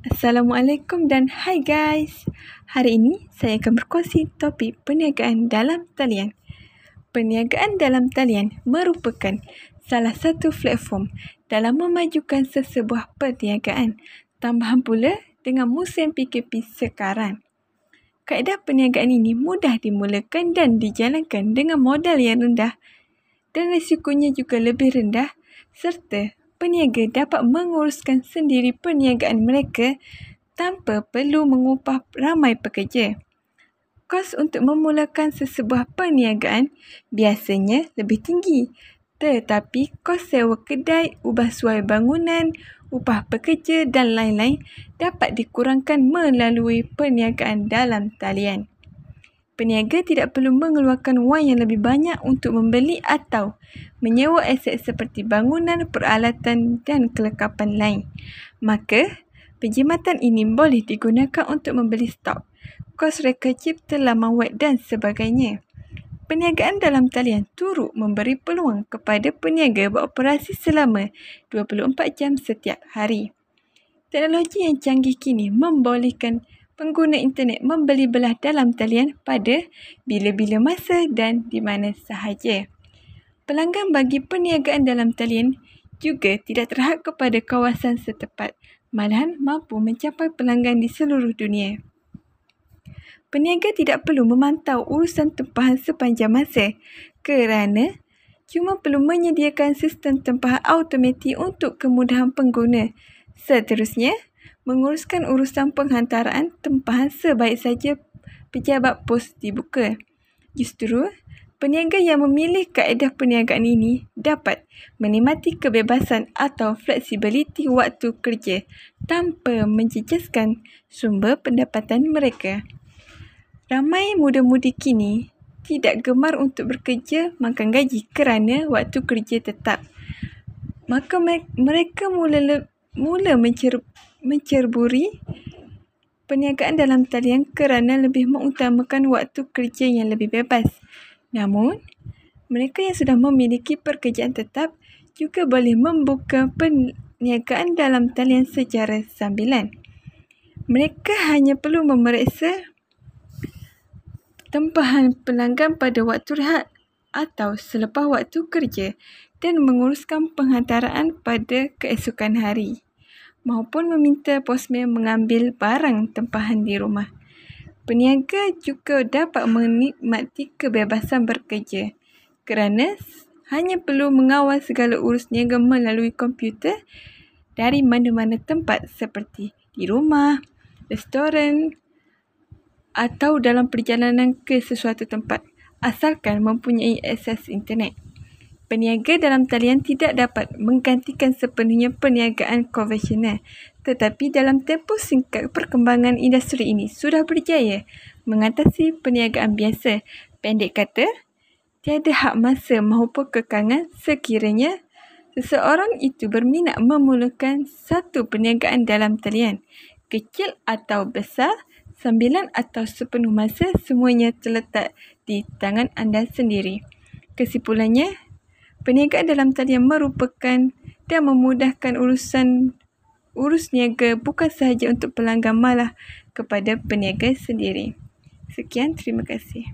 Assalamualaikum dan hai guys. Hari ini saya akan berkongsi topik perniagaan dalam talian. Perniagaan dalam talian merupakan salah satu platform dalam memajukan sesebuah perniagaan. Tambahan pula dengan musim PKP sekarang. Kaedah perniagaan ini mudah dimulakan dan dijalankan dengan modal yang rendah dan risikonya juga lebih rendah serta peniaga dapat menguruskan sendiri perniagaan mereka tanpa perlu mengupah ramai pekerja. Kos untuk memulakan sesebuah perniagaan biasanya lebih tinggi tetapi kos sewa kedai, ubah suai bangunan, upah pekerja dan lain-lain dapat dikurangkan melalui perniagaan dalam talian. Peniaga tidak perlu mengeluarkan wang yang lebih banyak untuk membeli atau menyewa aset seperti bangunan, peralatan dan kelengkapan lain. Maka, penjimatan ini boleh digunakan untuk membeli stok, kos reka cipta laman web dan sebagainya. Perniagaan dalam talian turut memberi peluang kepada peniaga beroperasi selama 24 jam setiap hari. Teknologi yang canggih kini membolehkan pengguna internet membeli belah dalam talian pada bila-bila masa dan di mana sahaja. Pelanggan bagi perniagaan dalam talian juga tidak terhad kepada kawasan setempat, malahan mampu mencapai pelanggan di seluruh dunia. Peniaga tidak perlu memantau urusan tempahan sepanjang masa kerana cuma perlu menyediakan sistem tempahan automatik untuk kemudahan pengguna. Seterusnya, menguruskan urusan penghantaraan tempahan sebaik saja pejabat pos dibuka. Justru, peniaga yang memilih kaedah perniagaan ini dapat menikmati kebebasan atau fleksibiliti waktu kerja tanpa menjejaskan sumber pendapatan mereka. Ramai muda-mudi kini tidak gemar untuk bekerja makan gaji kerana waktu kerja tetap. Maka mereka mula mula mencerup mencerburi perniagaan dalam talian kerana lebih mengutamakan waktu kerja yang lebih bebas. Namun, mereka yang sudah memiliki pekerjaan tetap juga boleh membuka perniagaan dalam talian secara sambilan. Mereka hanya perlu memeriksa tempahan pelanggan pada waktu rehat atau selepas waktu kerja dan menguruskan penghantaran pada keesokan hari maupun meminta posmen mengambil barang tempahan di rumah. Peniaga juga dapat menikmati kebebasan bekerja kerana hanya perlu mengawal segala urus niaga melalui komputer dari mana-mana tempat seperti di rumah, restoran atau dalam perjalanan ke sesuatu tempat asalkan mempunyai akses internet. Peniaga dalam talian tidak dapat menggantikan sepenuhnya perniagaan konvensional. Tetapi dalam tempoh singkat perkembangan industri ini sudah berjaya mengatasi perniagaan biasa. Pendek kata, tiada hak masa maupun kekangan sekiranya seseorang itu berminat memulakan satu perniagaan dalam talian. Kecil atau besar, sambilan atau sepenuh masa semuanya terletak di tangan anda sendiri. Kesimpulannya, Perniagaan dalam talian merupakan dan memudahkan urusan urus niaga bukan sahaja untuk pelanggan malah kepada peniaga sendiri. Sekian, terima kasih.